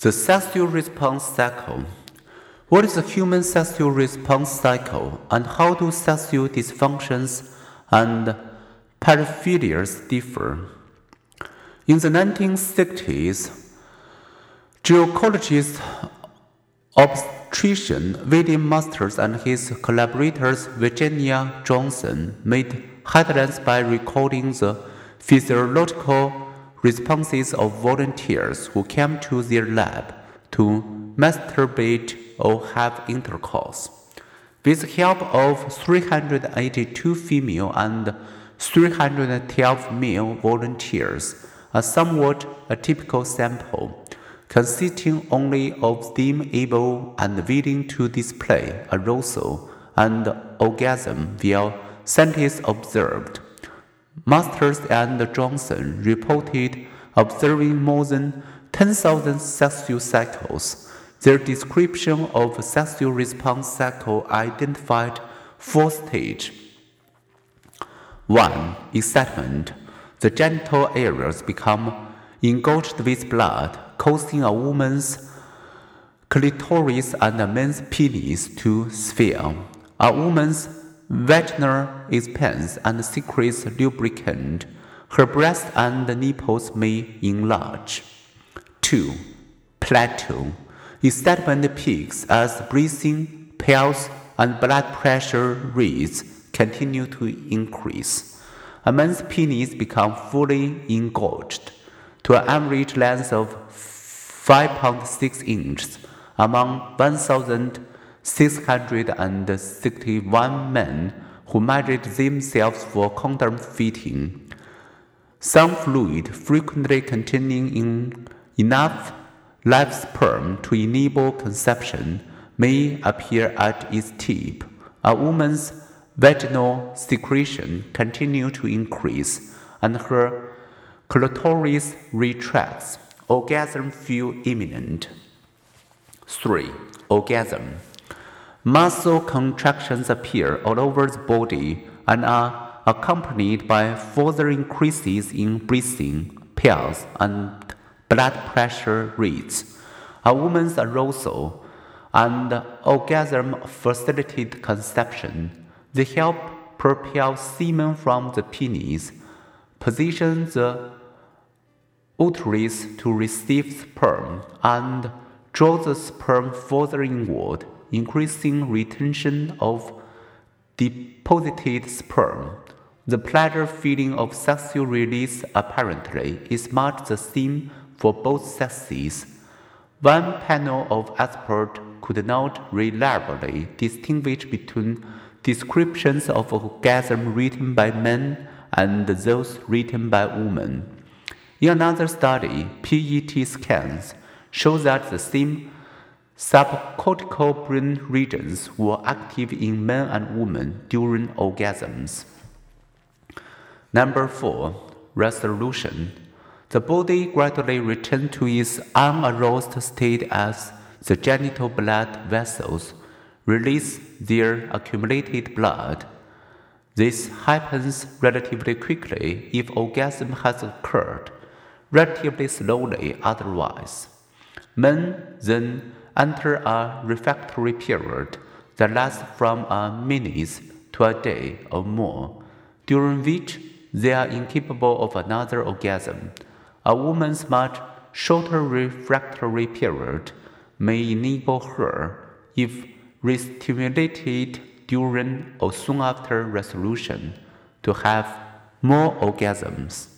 The sexual response cycle. What is the human sexual response cycle and how do sexual dysfunctions and paraphilias differ? In the 1960s, gynecologist obstetrician William Masters and his collaborators Virginia Johnson made headlines by recording the physiological responses of volunteers who came to their lab to masturbate or have intercourse. With the help of 382 female and 312 male volunteers, a somewhat atypical sample, consisting only of them able and willing to display arousal and orgasm while scientists observed. Masters and Johnson reported observing more than 10,000 sexual cycles. Their description of sexual response cycle identified four stages. 1. Excitement. The genital areas become engorged with blood, causing a woman's clitoris and a man's penis to swell. A woman's vaginal expands and secretes lubricant. Her breasts and nipples may enlarge. 2. Plateau. Excitement peaks as breathing, pulse, and blood pressure rates continue to increase. A man's penis becomes fully engorged to an average length of 5.6 inches among 1,661 men who measured themselves for condom fitting. Some fluid, frequently containing in enough live sperm to enable conception, may appear at its tip. A woman's vaginal secretion continues to increase, and her clitoris retracts. Orgasm feel imminent. 3. Orgasm. Muscle contractions appear all over the body and are accompanied by further increases in breathing, pulse, and blood pressure rates. A woman's arousal and orgasm facilitate conception. They help propel semen from the penis, position the uterus to receive sperm, and draw the sperm further inward, increasing retention of deposited sperm. The pleasure feeling of sexual release apparently is much the same for both sexes. One panel of experts could not reliably distinguish between descriptions of orgasm written by men and those written by women. In another study, PET scans show that the same subcortical brain regions were active in men and women during orgasms. Number 4. Resolution. The body gradually returns to its unaroused state as the genital blood vessels release their accumulated blood. This happens relatively quickly if orgasm has occurred relatively slowly otherwise. Men then enter a refractory period that lasts from a minute to a day or more, during which they are incapable of another orgasm. A woman's much shorter refractory period may enable her, if restimulated during or soon after resolution, to have more orgasms.